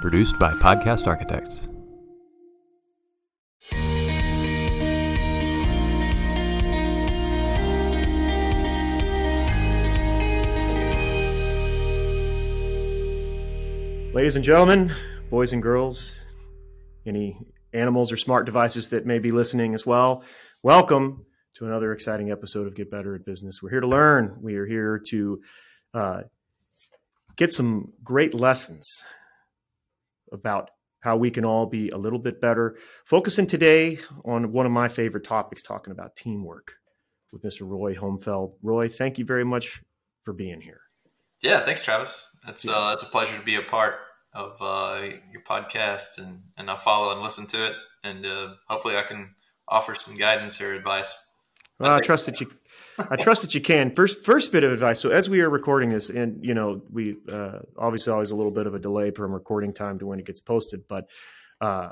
Produced by Podcast Architects. Ladies and gentlemen, boys and girls, any animals or smart devices that may be listening as well, welcome to another exciting episode of Get Better at Business. We're here to learn. We are here to uh, get some great lessons about how we can all be a little bit better. Focusing today on one of my favorite topics, talking about teamwork with Mr. Roy Homfeld. Roy, thank you very much for being here. Yeah, thanks, Travis. It's uh, it's a pleasure to be a part of uh, your podcast, and and I follow and listen to it, and uh, hopefully I can offer some guidance or advice. Well, I trust that you. I trust that you can. First, first bit of advice. So, as we are recording this, and you know, we uh, obviously always a little bit of a delay from recording time to when it gets posted, but uh,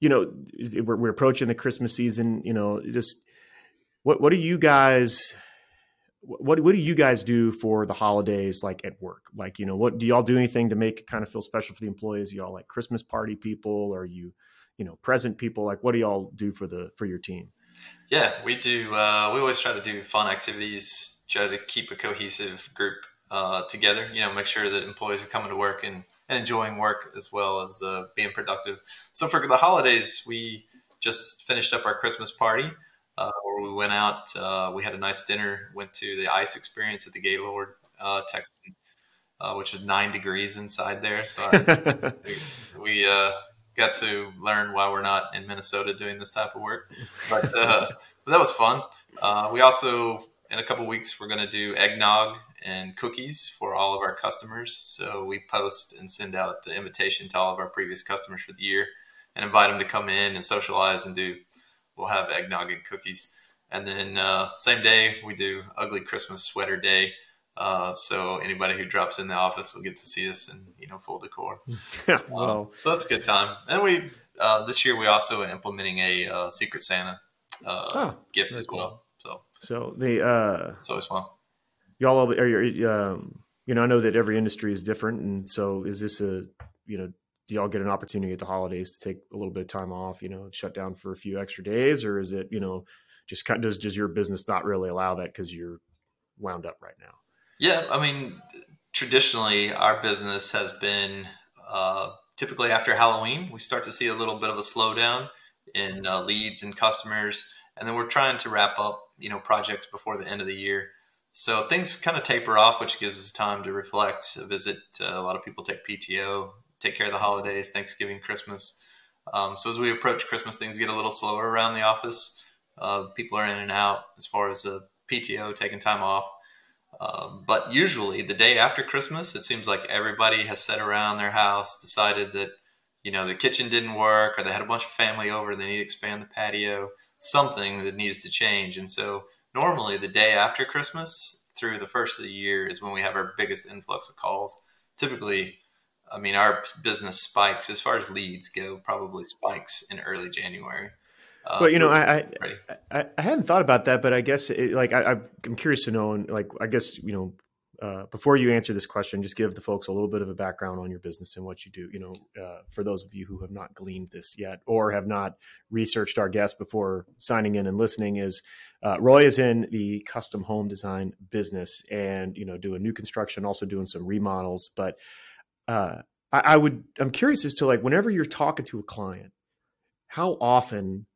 you know, we're, we're approaching the Christmas season. You know, just what what do you guys what what do you guys do for the holidays like at work like you know what do y'all do anything to make it kind of feel special for the employees y'all like christmas party people or you you know present people like what do y'all do for the for your team yeah we do uh, we always try to do fun activities try to keep a cohesive group uh, together you know make sure that employees are coming to work and, and enjoying work as well as uh, being productive so for the holidays we just finished up our christmas party uh, where we went out. Uh, we had a nice dinner. Went to the ice experience at the Gaylord, uh, Texas, uh, which is nine degrees inside there. So I, we, uh, got to learn why we're not in Minnesota doing this type of work. But, uh, but that was fun. we also in a couple weeks we're going to do eggnog and cookies for all of our customers. So we post and send out the invitation to all of our previous customers for the year and invite them to come in and socialize and do we'll have eggnog and cookies. And then uh, same day we do ugly Christmas sweater day. Uh, so anybody who drops in the office will get to see us in you know full decor. yeah, well, um, so that's a good time. And we uh, this year we also are implementing a uh, Secret Santa uh, oh, gift as cool. well. So so the uh, it's always fun. Y'all are you um, you know I know that every industry is different, and so is this a you know do y'all get an opportunity at the holidays to take a little bit of time off, you know, shut down for a few extra days, or is it, you know, just kind of, does does your business not really allow that because you're wound up right now? Yeah, I mean, traditionally our business has been uh, typically after Halloween we start to see a little bit of a slowdown in uh, leads and customers, and then we're trying to wrap up, you know, projects before the end of the year. So things kind of taper off, which gives us time to reflect, visit. Uh, a lot of people take PTO, take care of the holidays, Thanksgiving, Christmas. Um, so as we approach Christmas, things get a little slower around the office. Uh, people are in and out as far as a PTO, taking time off. Um, but usually the day after Christmas, it seems like everybody has sat around their house, decided that, you know, the kitchen didn't work or they had a bunch of family over, and they need to expand the patio, something that needs to change. And so normally the day after Christmas through the first of the year is when we have our biggest influx of calls. Typically, I mean, our business spikes as far as leads go, probably spikes in early January. Uh, well, you know, I, I, I hadn't thought about that, but I guess it, like I, am curious to know, and like I guess you know, uh, before you answer this question, just give the folks a little bit of a background on your business and what you do. You know, uh, for those of you who have not gleaned this yet or have not researched our guest before signing in and listening, is uh, Roy is in the custom home design business and you know doing new construction, also doing some remodels, but uh, I, I would I'm curious as to like whenever you're talking to a client, how often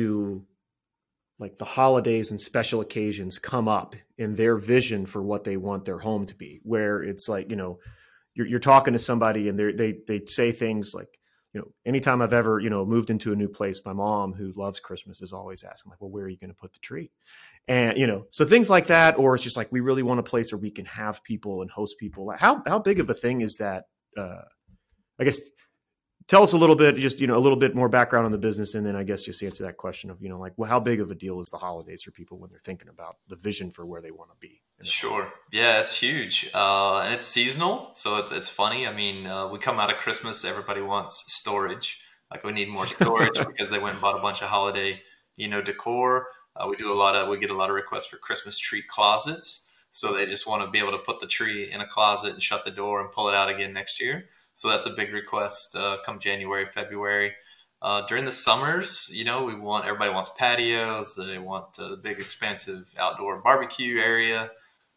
do like the holidays and special occasions come up in their vision for what they want their home to be where it's like you know you're, you're talking to somebody and they they they say things like you know, anytime I've ever, you know, moved into a new place, my mom, who loves Christmas, is always asking, like, well, where are you going to put the tree? And, you know, so things like that, or it's just like, we really want a place where we can have people and host people. How, how big of a thing is that? Uh, I guess tell us a little bit, just, you know, a little bit more background on the business. And then I guess just answer that question of, you know, like, well, how big of a deal is the holidays for people when they're thinking about the vision for where they want to be? Sure. Yeah, it's huge. Uh, and it's seasonal. So it's, it's funny. I mean, uh, we come out of Christmas, everybody wants storage. Like we need more storage because they went and bought a bunch of holiday, you know, decor. Uh, we do a lot of, we get a lot of requests for Christmas tree closets. So they just want to be able to put the tree in a closet and shut the door and pull it out again next year. So that's a big request uh, come January, February. Uh, during the summers, you know, we want everybody wants patios. They want a big, expansive outdoor barbecue area.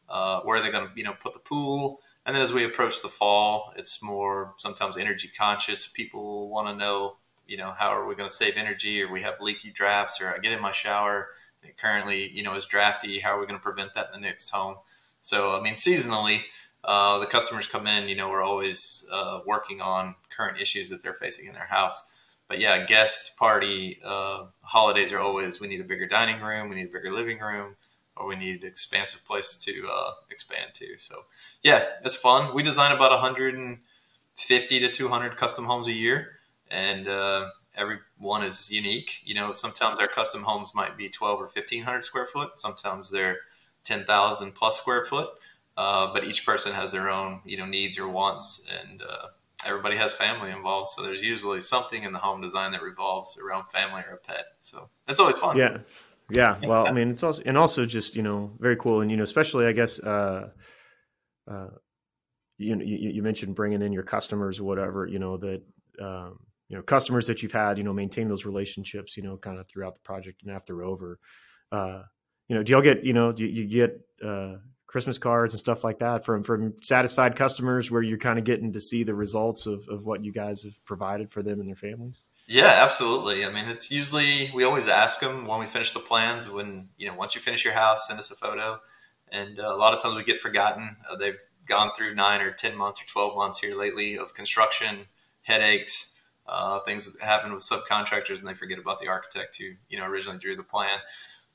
Uh, where are they going to, you know, put the pool? And then as we approach the fall, it's more sometimes energy conscious. People want to know, you know, how are we going to save energy? Or we have leaky drafts, or I get in my shower, it currently, you know, is drafty. How are we going to prevent that in the next home? So, I mean, seasonally, uh, the customers come in, you know, we're always uh, working on current issues that they're facing in their house. But yeah, guest party uh, holidays are always we need a bigger dining room, we need a bigger living room, or we need an expansive place to uh, expand to. So yeah, it's fun. We design about 150 to 200 custom homes a year, and uh, every one is unique. You know, sometimes our custom homes might be 12 or 1500 square foot. Sometimes they're 10,000 plus square foot. Uh, but each person has their own, you know, needs or wants, and uh, everybody has family involved. So there's usually something in the home design that revolves around family or a pet. So it's always fun. Yeah, yeah. Well, I mean, it's also and also just you know very cool, and you know, especially I guess. Uh, uh, you, you, you mentioned bringing in your customers or whatever, you know, that, um, you know, customers that you've had, you know, maintain those relationships, you know, kind of throughout the project and after over, uh, you know, do y'all get, you know, do you get uh, Christmas cards and stuff like that from from satisfied customers where you're kind of getting to see the results of, of what you guys have provided for them and their families? Yeah, absolutely. I mean, it's usually we always ask them when we finish the plans. When you know, once you finish your house, send us a photo. And uh, a lot of times we get forgotten. Uh, they've gone through nine or ten months or twelve months here lately of construction headaches, uh, things that happen with subcontractors, and they forget about the architect who you know originally drew the plan.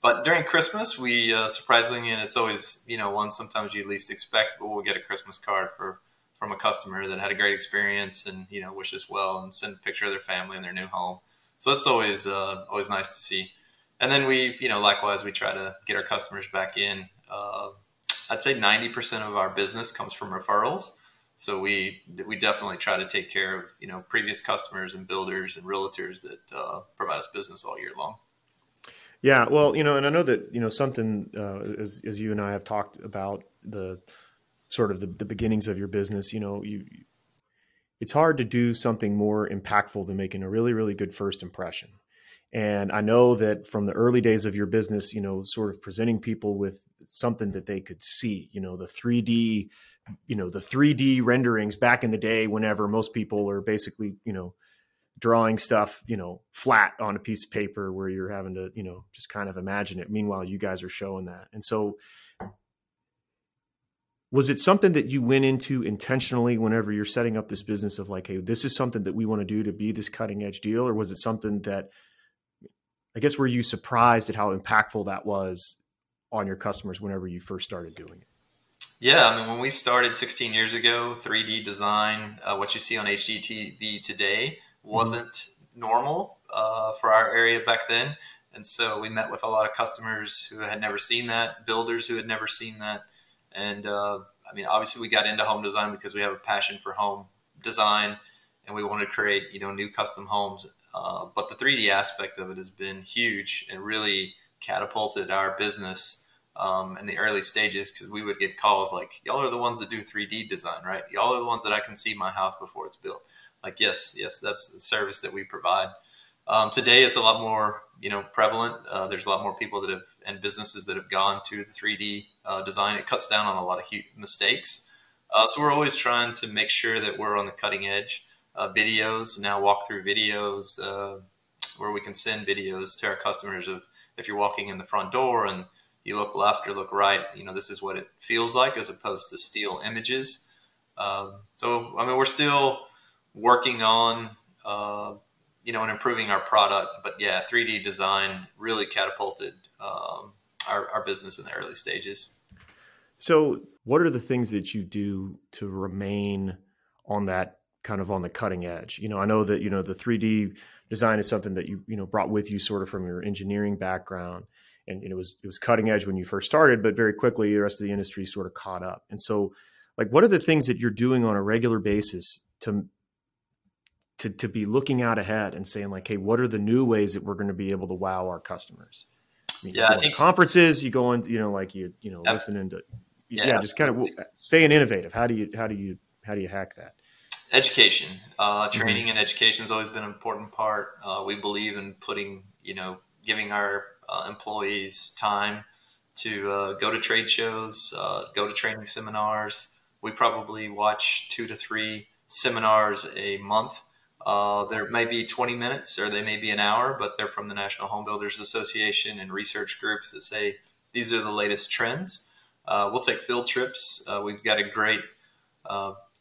But during Christmas, we uh, surprisingly, and it's always you know one sometimes you least expect, but we'll get a Christmas card for from a customer that had a great experience and you know wishes well and send a picture of their family and their new home. So it's always uh, always nice to see. And then we you know likewise we try to get our customers back in. Uh, I'd say 90% of our business comes from referrals. So we we definitely try to take care of you know previous customers and builders and realtors that uh, provide us business all year long. Yeah, well, you know, and I know that you know something uh, as as you and I have talked about the sort of the, the beginnings of your business. You know, you it's hard to do something more impactful than making a really really good first impression. And I know that from the early days of your business, you know, sort of presenting people with something that they could see, you know, the 3D, you know, the 3D renderings back in the day, whenever most people are basically, you know, drawing stuff, you know, flat on a piece of paper where you're having to, you know, just kind of imagine it. Meanwhile, you guys are showing that. And so was it something that you went into intentionally whenever you're setting up this business of like, hey, this is something that we want to do to be this cutting edge deal? Or was it something that I guess were you surprised at how impactful that was on your customers whenever you first started doing it? Yeah, I mean, when we started 16 years ago, 3D design, uh, what you see on HGTV today. Wasn't normal uh, for our area back then. And so we met with a lot of customers who had never seen that, builders who had never seen that. And uh, I mean, obviously, we got into home design because we have a passion for home design and we wanted to create, you know, new custom homes. Uh, but the 3D aspect of it has been huge and really catapulted our business um, in the early stages because we would get calls like, y'all are the ones that do 3D design, right? Y'all are the ones that I can see my house before it's built like yes, yes, that's the service that we provide. Um, today, it's a lot more you know prevalent. Uh, there's a lot more people that have and businesses that have gone to the 3D uh, design. It cuts down on a lot of mistakes. Uh, so we're always trying to make sure that we're on the cutting edge. Videos now walkthrough videos uh, where we can send videos to our customers of if you're walking in the front door and you look left or look right, you know this is what it feels like as opposed to still images. Um, so I mean we're still working on uh, you know and improving our product. But yeah, 3D design really catapulted um, our, our business in the early stages. So, what are the things that you do to remain on that kind of on the cutting edge? You know, I know that you know the 3D design is something that you you know brought with you sort of from your engineering background, and it was it was cutting edge when you first started, but very quickly the rest of the industry sort of caught up. And so, like, what are the things that you're doing on a regular basis to to to be looking out ahead and saying like, hey, what are the new ways that we're going to be able to wow our customers? I mean, yeah, I think, conferences, you go on, you know, like you you know, listening to yeah, yeah just kind of staying innovative. How do you how do you how do you hack that? Education, uh, mm-hmm. training, mm-hmm. and education has always been an important part. Uh, we believe in putting, you know, giving our uh, employees time to uh, go to trade shows, uh, go to training seminars. We probably watch two to three seminars a month. Uh, there may be 20 minutes or they may be an hour, but they're from the National Home Builders Association and research groups that say these are the latest trends. Uh, we'll take field trips. Uh, we've got a great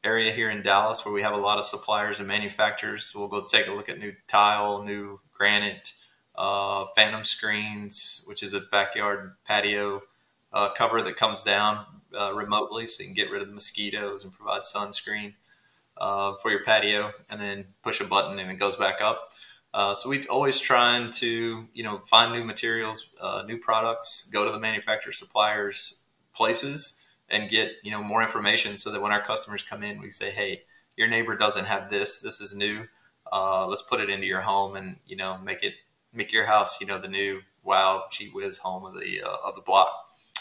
area here in Dallas where we have a lot of suppliers and manufacturers. We'll go take a look at new tile, new granite, uh, phantom screens, which is a backyard patio uh, cover that comes down uh, remotely so you can get rid of the mosquitoes and provide sunscreen uh, for your patio and then push a button and it goes back up. Uh, so we're always trying to, you know, find new materials, uh, new products, go to the manufacturer suppliers places and get, you know, more information so that when our customers come in, we say, hey, your neighbor doesn't have this. This is new. let's put it into your home and, you know, make it make your house, you know, the new wow, gee whiz home of the uh, of the block.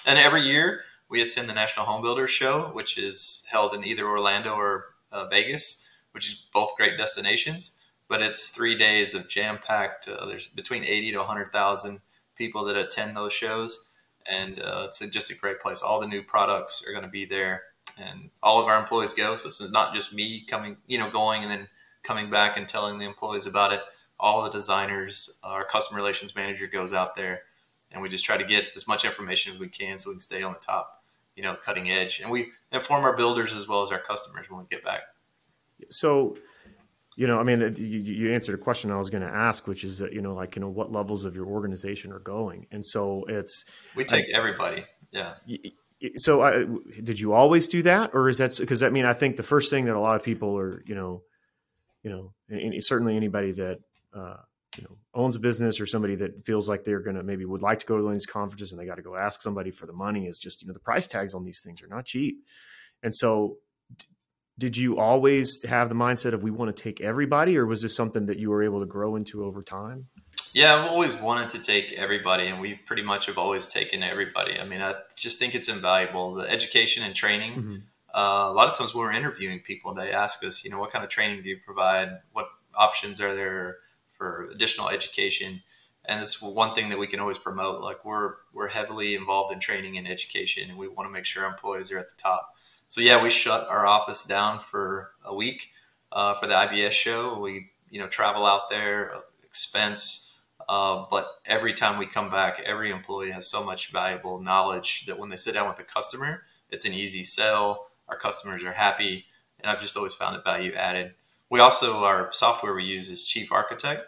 And every year we attend the National Home Builders Show, which is held in either Orlando or uh, Vegas, which is both great destinations. But it's three days of jam packed. Uh, there's between eighty to hundred thousand people that attend those shows, and uh, it's just a great place. All the new products are going to be there, and all of our employees go. So it's not just me coming, you know, going and then coming back and telling the employees about it all the designers, our customer relations manager goes out there, and we just try to get as much information as we can so we can stay on the top, you know, cutting edge. And we inform our builders as well as our customers when we get back. So, you know, I mean, you, you answered a question I was going to ask, which is that you know, like you know, what levels of your organization are going, and so it's we take I, everybody, yeah. So, I, did you always do that, or is that because I mean, I think the first thing that a lot of people are, you know, you know, and certainly anybody that uh, you know owns a business or somebody that feels like they're going to maybe would like to go to one of these conferences and they got to go ask somebody for the money is just you know the price tags on these things are not cheap. And so d- did you always have the mindset of we want to take everybody or was this something that you were able to grow into over time? Yeah i've always wanted to take everybody and we pretty much have always taken everybody. I mean i just think it's invaluable the education and training. Mm-hmm. uh, a lot of times when we're interviewing people they ask us you know what kind of training do you provide? What options are there for additional education. And it's one thing that we can always promote. Like we're we're heavily involved in training and education, and we want to make sure our employees are at the top. So yeah, we shut our office down for a week uh, for the IBS show. We you know travel out there, expense, uh, but every time we come back, every employee has so much valuable knowledge that when they sit down with the customer, it's an easy sell. Our customers are happy, and I've just always found it value added. We also, our software we use is Chief Architect,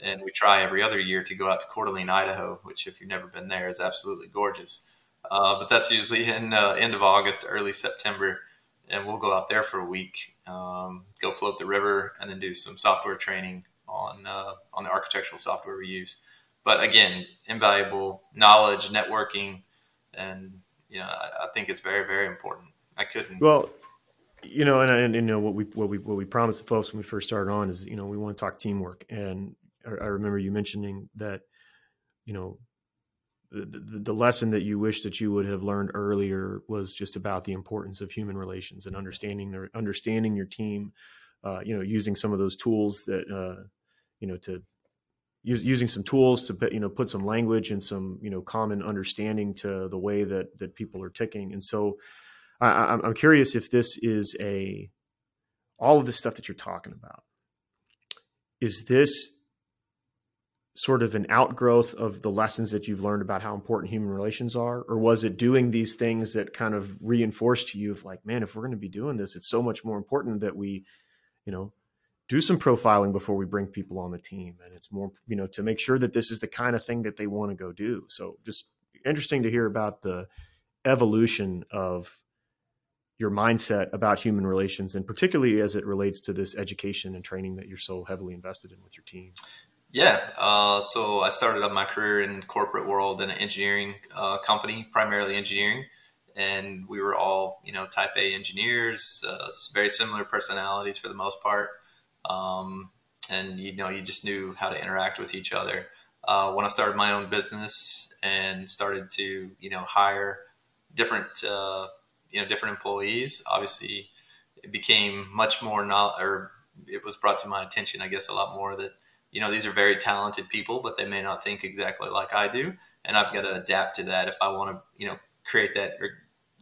and we try every other year to go out to Coeur d'Alene, Idaho, which, if you've never been there, is absolutely gorgeous. Uh, but that's usually in uh, end of August, early September, and we'll go out there for a week, um, go float the river, and then do some software training on uh, on the architectural software we use. But again, invaluable knowledge, networking, and you know, I, I think it's very, very important. I couldn't. Well, you know, and, and, you know what we what we what we promised the folks when we first started on is you know we want to talk teamwork, and I, I remember you mentioning that you know the, the, the lesson that you wish that you would have learned earlier was just about the importance of human relations and understanding their understanding your team, uh, you know, using some of those tools that uh, you know to using some tools to you know put some language and some you know common understanding to the way that that people are ticking, and so I, I'm curious if this is a all of the stuff that you're talking about. Is this sort of an outgrowth of the lessons that you've learned about how important human relations are or was it doing these things that kind of reinforced to you of like man if we're going to be doing this it's so much more important that we you know do some profiling before we bring people on the team and it's more you know to make sure that this is the kind of thing that they want to go do so just interesting to hear about the evolution of your mindset about human relations and particularly as it relates to this education and training that you're so heavily invested in with your team? Yeah uh, so i started up my career in corporate world in an engineering uh, company primarily engineering. And we were all you know type a engineers uh, very similar personalities for the most part. Um, and you know you just knew how to interact with each other. Uh, when i started my own business and started to you know hire different uh, you know different employees, obviously it became much more not or it was brought to my attention, I guess, a lot more that you know these are very talented people, but they may not think exactly like I do, and I've got to adapt to that if I want to you know create that or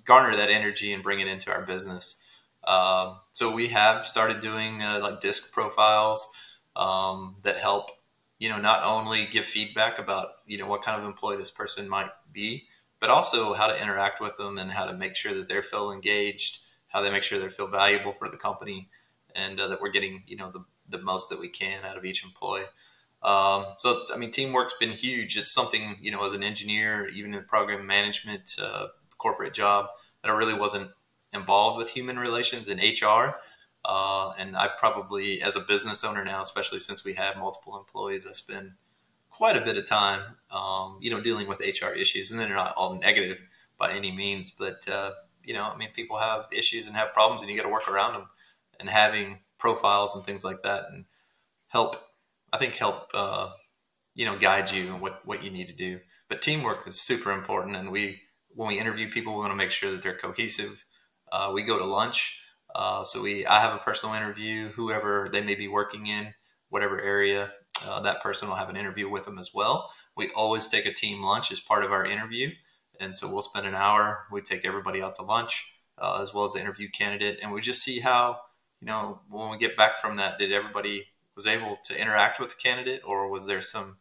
garner that energy and bring it into our business. Um, so we have started doing uh, like disc profiles um, that help, you know, not only give feedback about you know what kind of employee this person might be, but also how to interact with them and how to make sure that they feel engaged, how they make sure they feel valuable for the company, and uh, that we're getting you know the the most that we can out of each employee. Um, so I mean, teamwork's been huge. It's something you know, as an engineer, even in program management, uh, corporate job, that I really wasn't involved with human relations and HR. Uh, and I probably, as a business owner now, especially since we have multiple employees, I spend quite a bit of time, um, you know, dealing with HR issues. And then they're not all negative by any means, but uh, you know, I mean, people have issues and have problems, and you got to work around them. And having profiles and things like that, and help, I think, help, uh, you know, guide you and what what you need to do. But teamwork is super important, and we when we interview people, we want to make sure that they're cohesive uh, we go to lunch. Uh, so we, I have a personal interview. Whoever they may be working in, whatever area, uh, that person will have an interview with them as well. We always take a team lunch as part of our interview, and so we'll spend an hour. We take everybody out to lunch uh, as well as the interview candidate, and we just see how you know when we get back from that, did everybody was able to interact with the candidate, or was there some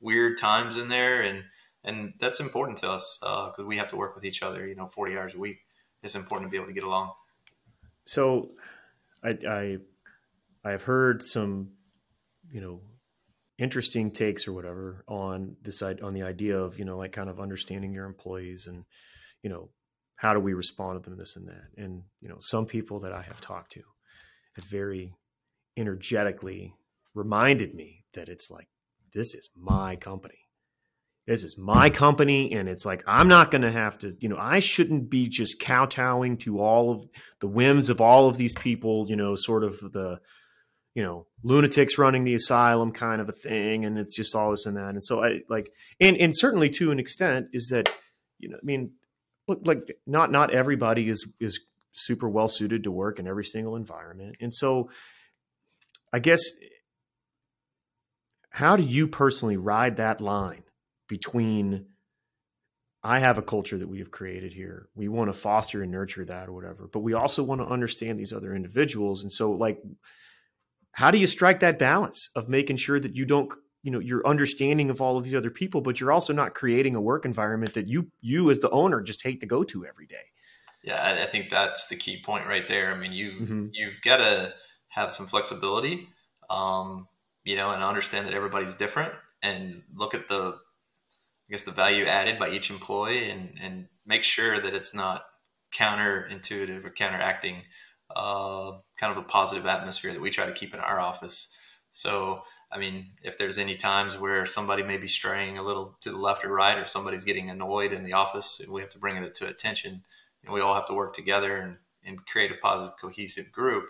weird times in there and and that's important to us because uh, we have to work with each other, you know, 40 hours a week it's important to be able to get along. So, I I I've heard some, you know, interesting takes or whatever on this on the idea of you know like kind of understanding your employees and you know how do we respond to them this and that. And you know some people that I have talked to have very energetically reminded me that it's like this is my company. This is my company and it's like i'm not going to have to you know i shouldn't be just kowtowing to all of the whims of all of these people you know sort of the you know lunatics running the asylum kind of a thing and it's just all this and that and so i like and and certainly to an extent is that you know i mean look like not not everybody is is super well suited to work in every single environment and so i guess how do you personally ride that line between I have a culture that we have created here. We want to foster and nurture that or whatever, but we also want to understand these other individuals. And so, like, how do you strike that balance of making sure that you don't, you know, you're understanding of all of these other people, but you're also not creating a work environment that you, you as the owner, just hate to go to every day. Yeah, I think that's the key point right there. I mean, you mm-hmm. you've got to have some flexibility, um, you know, and understand that everybody's different, and look at the I guess the value added by each employee and, and make sure that it's not counterintuitive or counteracting uh, kind of a positive atmosphere that we try to keep in our office. So, I mean, if there's any times where somebody may be straying a little to the left or right, or somebody's getting annoyed in the office, we have to bring it to attention. And we all have to work together and, and create a positive, cohesive group.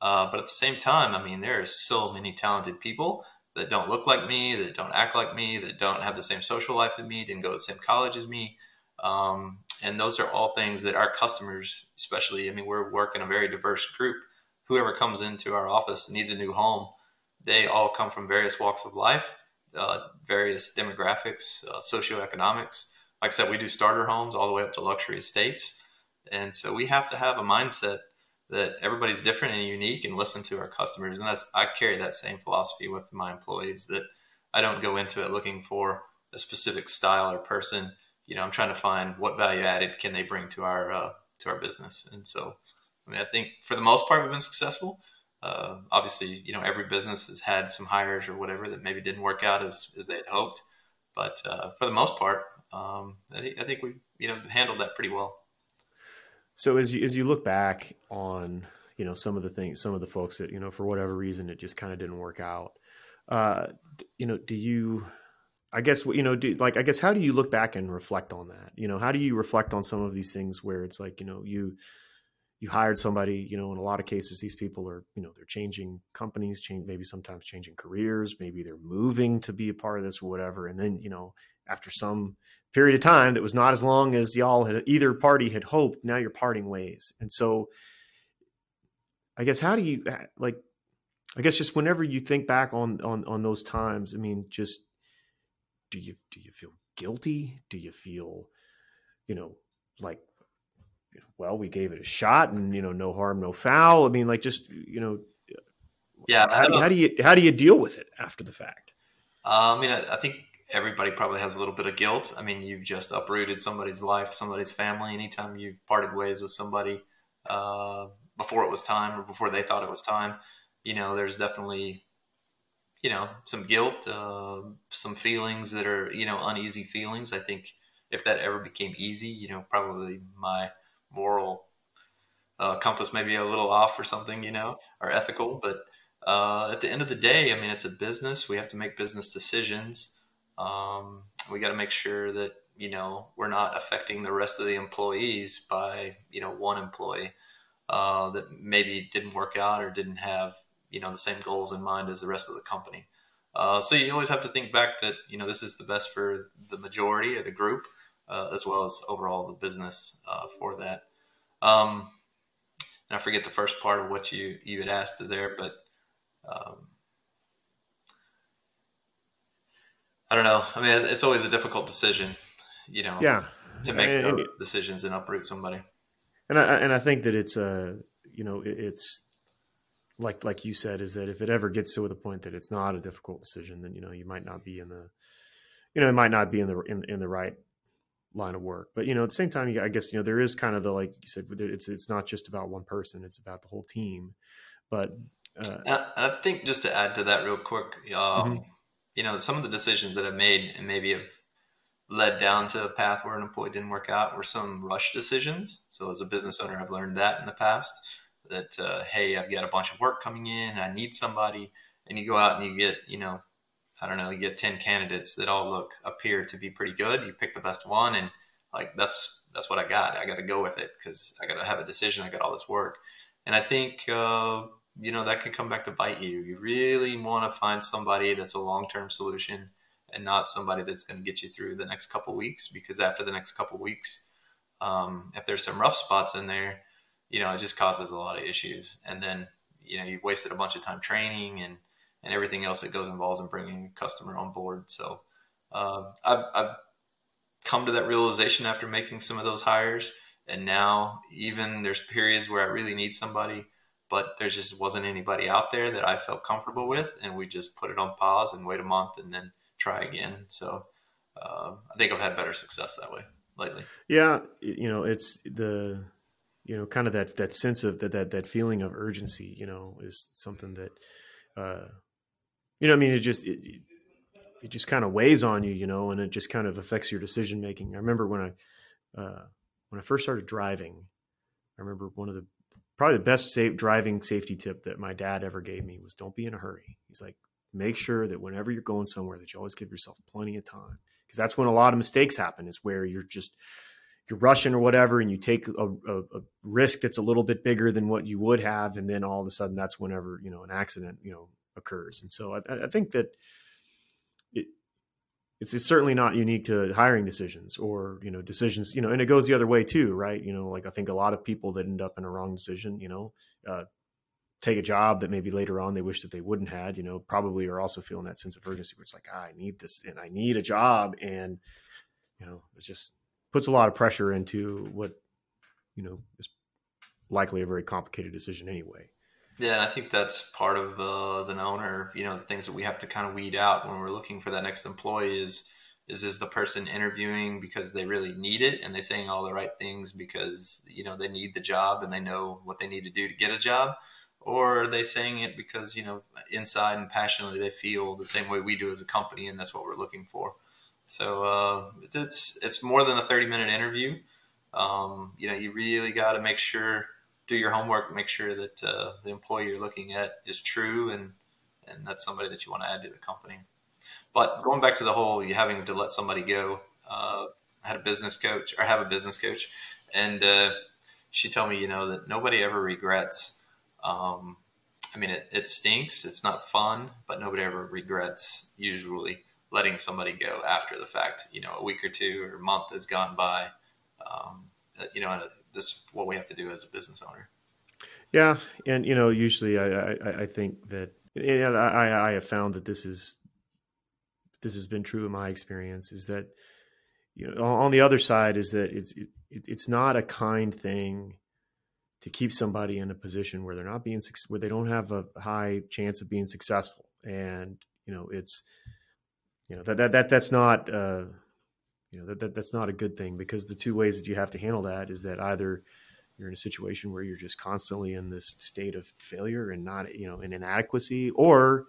Uh, but at the same time, I mean, there are so many talented people that don't look like me, that don't act like me, that don't have the same social life as me, didn't go to the same college as me. Um, and those are all things that our customers, especially, I mean, we're working a very diverse group. Whoever comes into our office needs a new home. They all come from various walks of life, uh, various demographics, uh, socioeconomics. Like I said, we do starter homes all the way up to luxury estates. And so we have to have a mindset that everybody's different and unique and listen to our customers. And that's, I carry that same philosophy with my employees that I don't go into it looking for a specific style or person. You know, I'm trying to find what value added can they bring to our, uh, to our business. And so, I mean, I think for the most part, we've been successful. Uh, obviously, you know, every business has had some hires or whatever that maybe didn't work out as, as they had hoped. But uh, for the most part, um, I, think, I think we, you know, handled that pretty well. So as you as you look back on you know some of the things, some of the folks that you know for whatever reason it just kind of didn't work out. Uh, you know, do you? I guess you know, do like I guess how do you look back and reflect on that? You know, how do you reflect on some of these things where it's like you know you you hired somebody you know in a lot of cases these people are you know they're changing companies change maybe sometimes changing careers maybe they're moving to be a part of this or whatever and then you know after some period of time that was not as long as y'all had either party had hoped. Now you're parting ways, and so I guess how do you like? I guess just whenever you think back on on on those times, I mean, just do you do you feel guilty? Do you feel, you know, like, well, we gave it a shot, and you know, no harm, no foul. I mean, like, just you know, yeah. How, how do you how do you deal with it after the fact? I mean, I, I think everybody probably has a little bit of guilt. I mean, you've just uprooted somebody's life, somebody's family. Anytime you've parted ways with somebody uh, before it was time or before they thought it was time, you know, there's definitely, you know, some guilt, uh, some feelings that are, you know, uneasy feelings. I think if that ever became easy, you know, probably my moral uh, compass may be a little off or something, you know, or ethical. But uh, at the end of the day, I mean, it's a business. We have to make business decisions. Um, we got to make sure that you know we're not affecting the rest of the employees by you know one employee uh, that maybe didn't work out or didn't have you know the same goals in mind as the rest of the company. Uh, so you always have to think back that you know this is the best for the majority of the group, uh, as well as overall the business uh, for that. Um, and I forget the first part of what you you had asked there, but um, I don't know. I mean, it's always a difficult decision, you know. Yeah. To make and, decisions and uproot somebody. And I and I think that it's a uh, you know it's like like you said is that if it ever gets to the point that it's not a difficult decision, then you know you might not be in the you know it might not be in the in, in the right line of work. But you know at the same time, I guess you know there is kind of the like you said it's it's not just about one person; it's about the whole team. But uh, I, I, think just to add to that real quick. Um, mm-hmm you know, some of the decisions that I've made and maybe have led down to a path where an employee didn't work out were some rush decisions. So as a business owner, I've learned that in the past that, uh, hey, I've got a bunch of work coming in, I need somebody. And you go out and you get, you know, I don't know, you get 10 candidates that all look, appear to be pretty good. You pick the best one and like, that's, that's what I got. I got to go with it because I got to have a decision. I got all this work. And I think, uh, you know that could come back to bite you. You really want to find somebody that's a long term solution and not somebody that's going to get you through the next couple weeks. Because after the next couple weeks, um, if there's some rough spots in there, you know it just causes a lot of issues. And then you know you've wasted a bunch of time training and and everything else that goes involved in bringing a customer on board. So uh, I've, I've come to that realization after making some of those hires. And now even there's periods where I really need somebody but there just wasn't anybody out there that I felt comfortable with, and we just put it on pause and wait a month and then try again. So uh, I think I've had better success that way lately. Yeah, you know, it's the you know kind of that that sense of that that that feeling of urgency. You know, is something that uh, you know. I mean, it just it, it just kind of weighs on you, you know, and it just kind of affects your decision making. I remember when I uh, when I first started driving. I remember one of the probably the best safe driving safety tip that my dad ever gave me was don't be in a hurry. He's like, make sure that whenever you're going somewhere that you always give yourself plenty of time because that's when a lot of mistakes happen is where you're just you're rushing or whatever and you take a, a, a, risk that's a little bit bigger than what you would have and then all of a sudden that's whenever you know an accident you know occurs. And so i, I think that it's, it's certainly not unique to hiring decisions or you know decisions you know and it goes the other way too right? You know like i think a lot of people that end up in a wrong decision you know uh, take a job that maybe later on they wish that they wouldn't had you know probably are also feeling that sense of urgency where it's like ah, i need this and i need a job and you know it's just puts a lot of pressure into what you know is likely a very complicated decision anyway yeah, and I think that's part of uh, as an owner, you know, the things that we have to kind of weed out when we're looking for that next employee is is is the person interviewing because they really need it and they're saying all the right things because you know they need the job and they know what they need to do to get a job, or are they saying it because you know inside and passionately they feel the same way we do as a company and that's what we're looking for. So uh, it's it's more than a thirty minute interview. Um, you know, you really got to make sure do your homework, make sure that uh, the employee you're looking at is true and and that's somebody that you want to add to the company. But going back to the whole you having to let somebody go, uh, I had a business coach or have a business coach, and uh, she told me, you know, that nobody ever regrets. Um, I mean, it, it stinks. It's not fun, but nobody ever regrets usually letting somebody go after the fact. You know, a week or two or a month has gone by. Um, you know, this is what we have to do as a business owner. Yeah, and you know, usually I I, I think that and I I have found that this is this has been true in my experience is that you know on the other side is that it's it, it's not a kind thing to keep somebody in a position where they're not being where they don't have a high chance of being successful and you know it's you know that that, that that's not uh you know that, that that's not a good thing because the two ways that you have to handle that is that either you're in a situation where you're just constantly in this state of failure and not you know in inadequacy or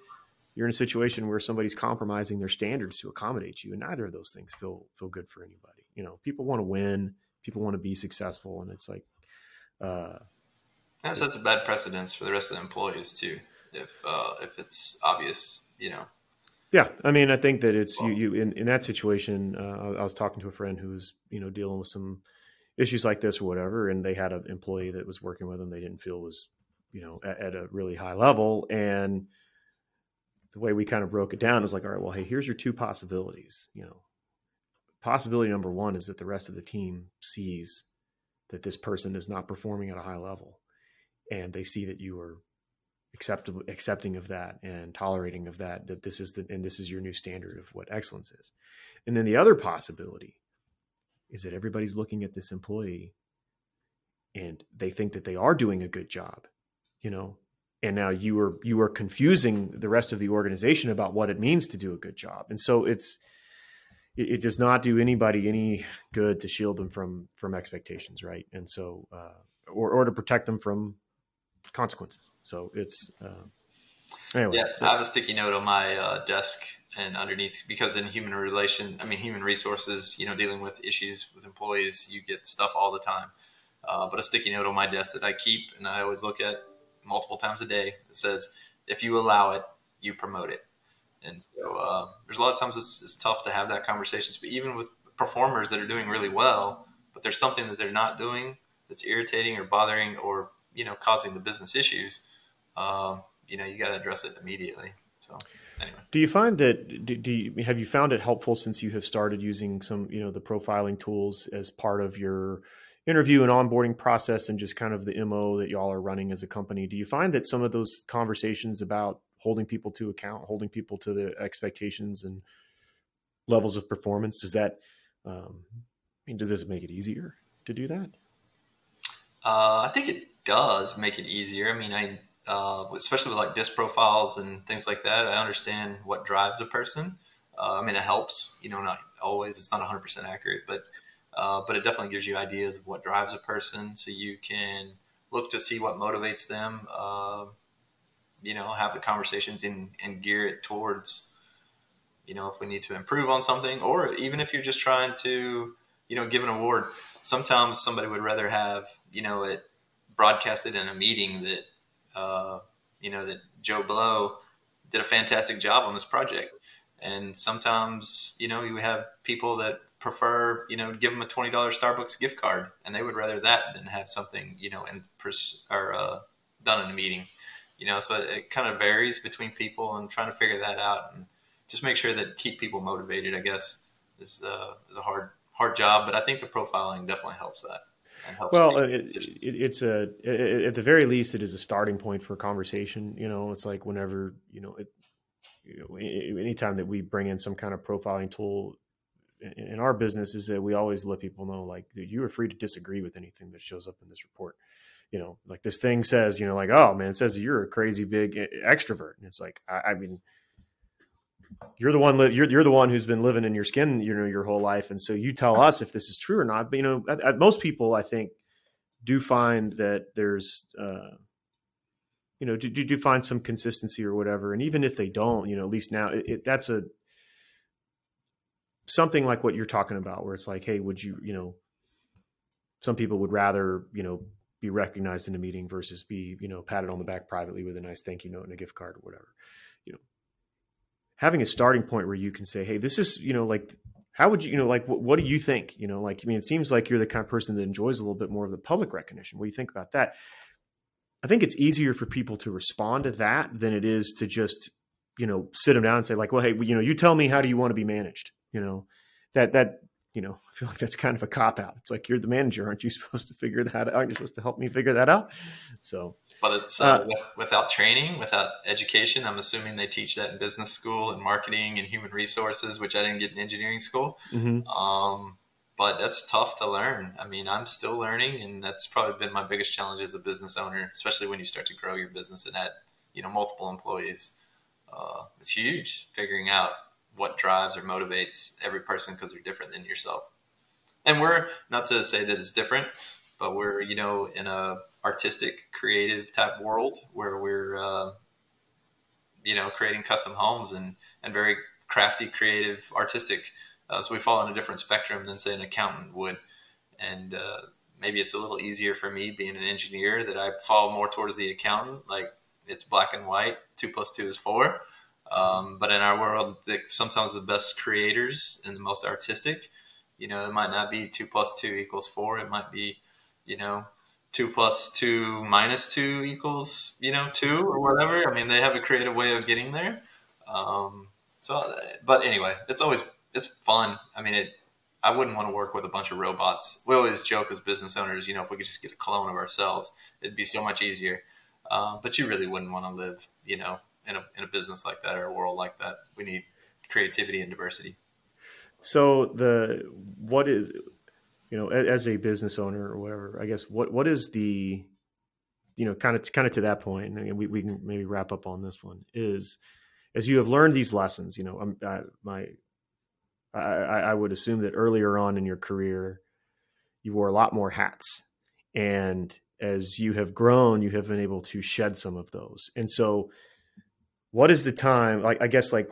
you're in a situation where somebody's compromising their standards to accommodate you and neither of those things feel feel good for anybody. You know people want to win people want to be successful and it's like uh that sets a bad precedence for the rest of the employees too if uh if it's obvious you know yeah i mean i think that it's you you in, in that situation uh, i was talking to a friend who's you know dealing with some issues like this or whatever and they had an employee that was working with them they didn't feel was you know at, at a really high level and the way we kind of broke it down is like, all right, well, hey, here's your two possibilities. You know, possibility number one is that the rest of the team sees that this person is not performing at a high level, and they see that you are acceptable, accepting of that and tolerating of that. That this is the and this is your new standard of what excellence is. And then the other possibility is that everybody's looking at this employee and they think that they are doing a good job. You know, and now you are you are confusing the rest of the organization about what it means to do a good job and so it's it, it does not do anybody any good to shield them from from expectations right and so uh, or or to protect them from consequences. So it's uh, anyway. Yeah i have a sticky note on my uh, desk and underneath because in human relation i mean human resources you know dealing with issues with employees you get stuff all the time. Uh, but a sticky note on my desk that i keep and i always look at multiple times a day that says, if you allow it, you promote it. And so uh, there's a lot of times it's, it's tough to have that conversation, but even with performers that are doing really well, but there's something that they're not doing that's irritating or bothering or you know causing the business issues. Um, you know, you got to address it immediately. So. Anyway. Do you find that do, do you, have you found it helpful since you have started using some you know the profiling tools as part of your interview and onboarding process and just kind of the mo that y'all are running as a company do you find that some of those conversations about holding people to account holding people to the expectations and levels of performance does that um, i mean does this make it easier to do that uh, i think it does make it easier. I mean i uh, especially with like disc profiles and things like that i understand what drives a person. Uh, i mean it helps you know not always it's not 100% accurate but uh, but it definitely gives you ideas of what drives a person so you can look to see what motivates them uh, you know have the conversations and, and gear it towards you know if we need to improve on something or even if you're just trying to you know give an award. Sometimes somebody would rather have you know it broadcasted in a meeting that uh, you know that joe blow did a fantastic job on this project and sometimes you know you have people that prefer, you know, give them a twenty dollars Starbucks gift card, and they would rather that than have something, you know, in pers- or uh, done in a meeting. You know, so it kind of varies between people, and trying to figure that out and just make sure that keep people motivated. I guess is uh, is a hard hard job, but I think the profiling definitely helps that. Well, uh, it, it, it's a it, at the very least, it is a starting point for a conversation. You know, it's like whenever you know it. You know, anytime that we bring in some kind of profiling tool, in our business is that we always let people know like you are free to disagree with anything that shows up in this report you know like this thing says you know like oh man it says you're a crazy big extrovert and it's like i, I mean you're the one li- you're, you're the one who's been living in your skin you know your whole life. And so you tell us if this is true or not. But you know at, at most people i think do find that there's uh you know do, do find some consistency or whatever. And even if they don't you know at least now it, it, that's a something like what you're talking about, where it's like, hey, would you, you know, some people would rather, you know, be recognized in a meeting versus be, you know, patted on the back privately with a nice thank you note and a gift card or whatever. Having a starting point where you can say, hey, this is, you know, like, how would you, you know, like, what, what do you think? You know, like, I mean, it seems like you're the kind of person that enjoys a little bit more of the public recognition. What do you think about that? I think it's easier for people to respond to that than it is to just you know, sit them down and say like, well, hey, you know, you tell me how do you want to be managed? You know, that that you know, I feel like that's kind of a cop out. It's like you're the manager, aren't you supposed to figure that out? Aren't you supposed to help me figure that out? So, but it's uh, uh, without training, without education. I'm assuming they teach that in business school and marketing and human resources, which I didn't get in engineering school. Mm-hmm. Um, but that's tough to learn. I mean, I'm still learning, and that's probably been my biggest challenge as a business owner, especially when you start to grow your business and add, you know, multiple employees. Uh, it's huge figuring out what drives or motivates every person because they're different than yourself. And we're not to say that it's different, but we're you know in a artistic, creative type world where we're uh, you know creating custom homes and and very crafty, creative, artistic. Uh, so we fall on a different spectrum than say an accountant would, and uh, maybe it's a little easier for me being an engineer that I fall more towards the accountant. Like it's black and white. Two plus two is four. Um, but in our world, sometimes the best creators and the most artistic, you know, it might not be two plus two equals four. It might be, you know, two plus two minus two equals, you know, two or whatever. I mean, they have a creative way of getting there. Um, so, but anyway, it's always it's fun. I mean, it. I wouldn't want to work with a bunch of robots. We always joke as business owners, you know, if we could just get a clone of ourselves, it'd be so much easier. Uh, but you really wouldn't want to live, you know, in a in a business like that or a world like that. We need creativity and diversity. So the what is you know as a business owner or whatever, I guess what what is the you know kind of kind of to that point, and we we can maybe wrap up on this one is as you have learned these lessons. You know, I'm I, my I, I would assume that earlier on in your career you wore a lot more hats and as you have grown you have been able to shed some of those and so what is the time like i guess like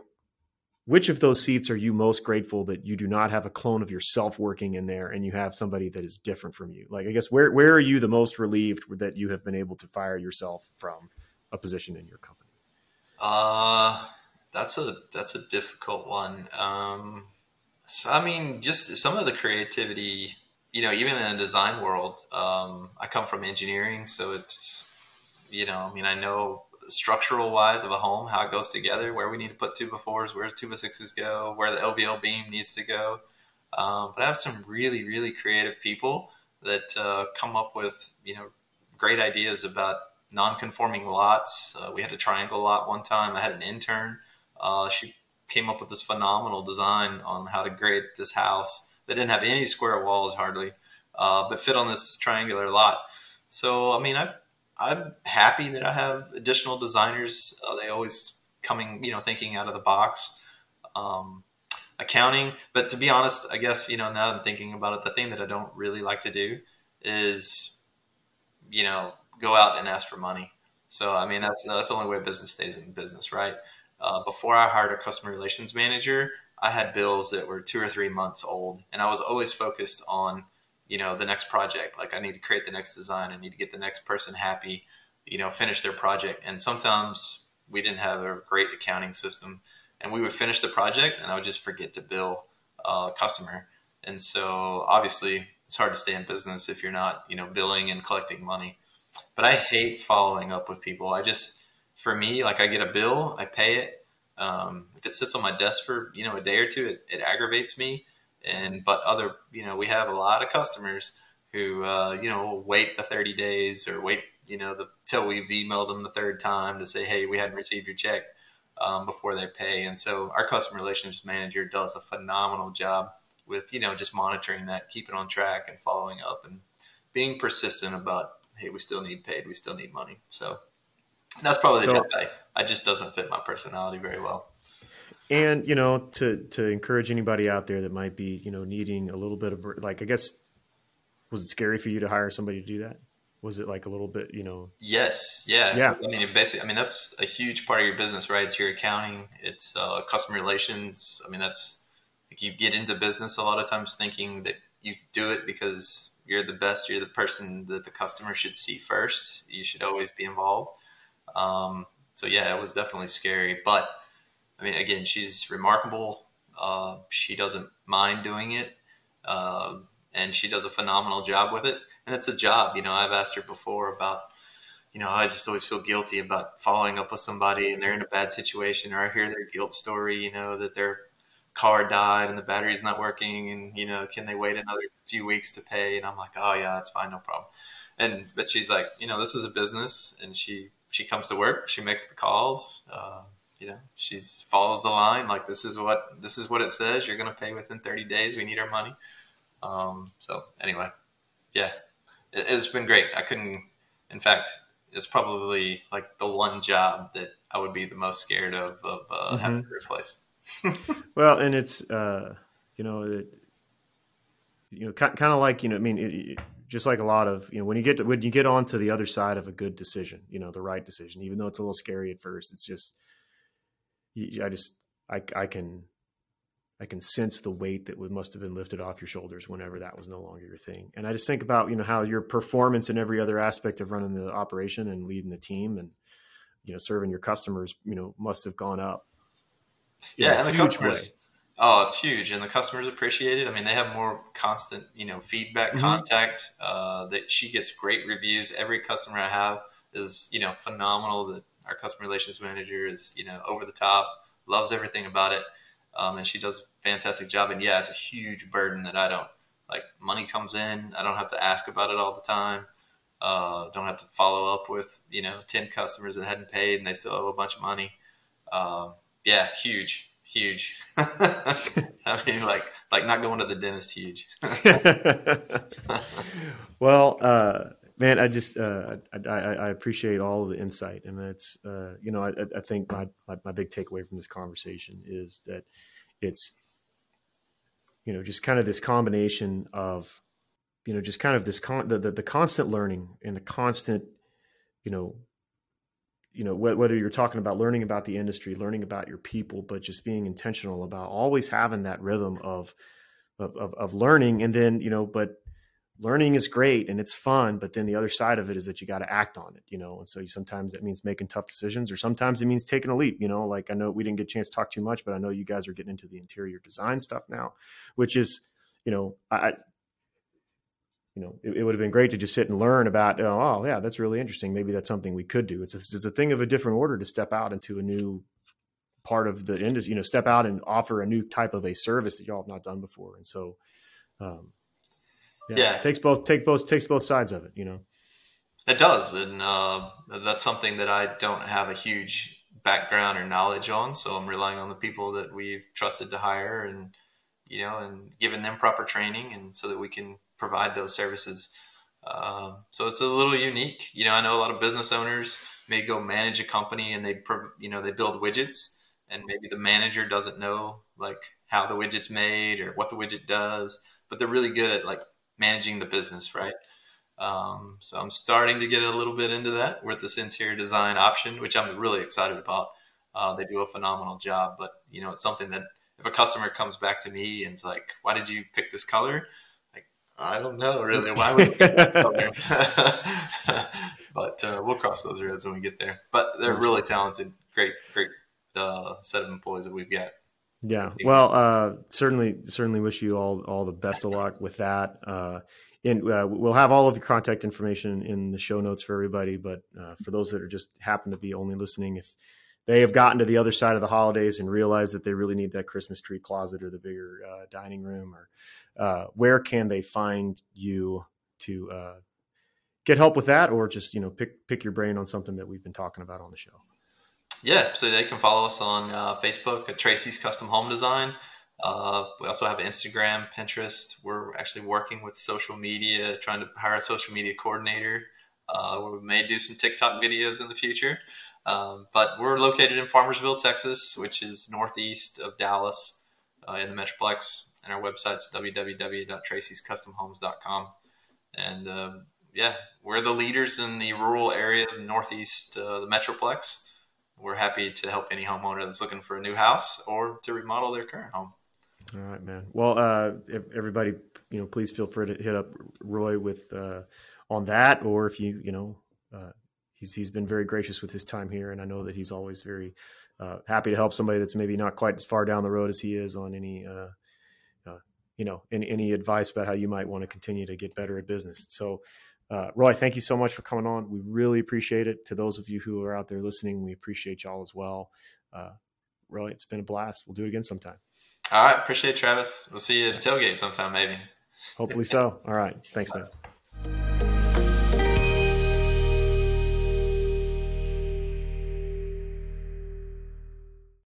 which of those seats are you most grateful that you do not have a clone of yourself working in there and you have somebody that is different from you? Like i guess where where are you the most relieved that you have been able to fire yourself from a position in your company? Uh that's a that's a difficult one. Um so i mean just some of the creativity you know even in the design world um i come from engineering so it's you know i mean i know structural wise of a home, how it goes together, where we need to put two by fours, where two by sixes go, where the LVL beam needs to go. Um, but I have some really, really creative people that uh, come up with you know great ideas about non-conforming lots. Uh, we had a triangle lot one time. I had an intern. Uh, she came up with this phenomenal design on how to grade this house that didn't have any square walls hardly, uh, but fit on this triangular lot. So I mean, I've I'm happy that I have additional designers. Uh, they always coming, you know, thinking out of the box. Um, accounting, but to be honest, I guess you know now I'm thinking about it. The thing that I don't really like to do is, you know, go out and ask for money. So I mean that's that's the only way business stays in business, right? Uh, before I hired a customer relations manager, I had bills that were two or three months old, and I was always focused on you know the next project. Like i need to create the next design. I need to get the next person happy you know finish their project. And sometimes we didn't have a great accounting system and we would finish the project and i would just forget to bill a customer. And so obviously it's hard to stay in business if you're not you know billing and collecting money. But i hate following up with people. I just for me like i get a bill i pay it. Um, if it sits on my desk for you know a day or two it, it aggravates me and but other you know we have a lot of customers who uh, you know wait the 30 days or wait you know the till we've emailed them the third time to say hey we hadn't received your check um, before they pay. And so our customer relations manager does a phenomenal job with you know just monitoring that keeping on track and following up and being persistent about hey we still need paid we still need money. So that's probably so, the guy i just doesn't fit my personality very well and you know to to encourage anybody out there that might be you know needing a little bit of like i guess was it scary for you to hire somebody to do that? Was it like a little bit you know? Yes. Yeah. Yeah. I mean basically i mean that's a huge part of your business right? It's your accounting. It's uh, customer relations. I mean that's like you get into business a lot of times thinking that you do it because you're the best you're the person that the customer should see first. You should always be involved. Um, so yeah it was definitely scary. But I mean, again, she's remarkable. Uh, she doesn't mind doing it, uh, and she does a phenomenal job with it. And it's a job. You know, I've asked her before about, you know, I just always feel guilty about following up with somebody and they're in a bad situation, or I hear their guilt story, you know, that their car died and the battery's not working, and you know, can they wait another few weeks to pay? And I'm like, oh yeah, that's fine, no problem. And but she's like, you know, this is a business, and she she comes to work, she makes the calls. Uh, you know, she's follows the line like this is what this is what it says. You're going to pay within 30 days. We need our money. Um, so anyway, yeah, it, has been great. I couldn't. In fact, it's probably like the one job that I would be the most scared of of uh, mm-hmm. having to replace. well, and it's uh, you know it, you know kind of like you know I mean it, just like a lot of you know when you get to, when you get on to the other side of a good decision, you know the right decision, even though it's a little scary at first, it's just I just I I can I can sense the weight that must have been lifted off your shoulders whenever that was no longer your thing. And I just think about, you know, how your performance in every other aspect of running the operation and leading the team and, you know, serving your customers, you know, must have gone up. Yeah. And the customers, way. oh, it's huge. And the customers appreciate it. I mean, they have more constant, you know, feedback, mm-hmm. contact, uh, that she gets great reviews. Every customer I have is, you know, phenomenal. That our customer relations manager is, you know, over the top, loves everything about it um, and she does a fantastic job. And yeah, it's a huge burden that I don't like. Money comes in, I don't have to ask about it all the time. Uh, don't have to follow up with you know ten customers that hadn't paid and they still owe a bunch of money. Uh, yeah, huge, huge. I mean, like like not going to the dentist, huge. well, uh, man, I just uh, I, I, appreciate all the insight, and it's uh, you know I, I think my, my, my big takeaway from this conversation is that it's you know just kind of this combination of you know just kind of this con the, the, the constant learning and the constant you know you know whether you're talking about learning about the industry learning about your people but just being intentional about always having that rhythm of of, of, of learning and then you know but learning is great and it's fun but then the other side of it is that you got to act on it you know? And so you, sometimes that means making tough decisions or sometimes it means taking a leap you know? Like i know we didn't get a chance to talk too much but i know you guys are getting into the interior design stuff now which is you know i you know it, it would have been great to just sit and learn about oh, oh yeah that's really interesting. Maybe that's something we could do. It's a, it's a thing of a different order to step out into a new part of the industry you know step out and offer a new type of a service that y'all have not done before. And so um, yeah, yeah. takes both take both takes both sides of it you know? It does and uh, that's something that i don't have a huge background or knowledge on so i'm relying on the people that we've trusted to hire and you know and giving them proper training and so that we can provide those services. Uh, so it's a little unique you know i know a lot of business owners may go manage a company and they you know they build widgets and maybe the manager doesn't know like how the widget's made or what the widget does but they're really good at like managing the business, right? Um, so I'm starting to get a little bit into that with this interior design option, which I'm really excited about. Uh, they do a phenomenal job, but you know, it's something that if a customer comes back to me and it's like, "Why did you pick this color?" Like, I don't know really. Why would you pick that color? but uh, we'll cross those roads when we get there. But they're really talented, great, great uh, set of employees that we've got. Yeah. Well, uh, certainly, certainly wish you all all the best of luck with that. Uh, and uh, we'll have all of your contact information in the show notes for everybody. But uh, for those that are just happen to be only listening, if they have gotten to the other side of the holidays and realize that they really need that Christmas tree closet or the bigger uh, dining room, or uh, where can they find you to get help with that, or just you know pick pick your brain on something that we've been talking about on the show? Yeah, so they can follow us on uh, Facebook at Tracy's Custom Home Design. Uh, we also have Instagram, Pinterest. We're actually working with social media, trying to hire a social media coordinator. Uh, we may do some TikTok videos in the future. Um, but we're located in Farmersville, Texas, which is northeast of Dallas uh, in the Metroplex. And our website's www.tracyscustomhomes.com. And um, yeah, we're the leaders in the rural area of northeast, uh, the Metroplex we're happy to help any homeowner that's looking for a new house or to remodel their current home. All right, man. Well, uh, everybody, you know, please feel free to hit up Roy with uh, on that, or if you, you know, uh, he's he's been very gracious with his time here, and I know that he's always very uh, happy to help somebody that's maybe not quite as far down the road as he is on any, uh, uh, you know, any any advice about how you might want to continue to get better at business. So, uh, Roy, thank you so much for coming on. We really appreciate it. To those of you who are out there listening, we appreciate y'all as well. Uh, Roy, it's been a blast. We'll do it again sometime. All right. Appreciate it, Travis. We'll see you at tailgate sometime, maybe. Hopefully so. All right. Thanks, man.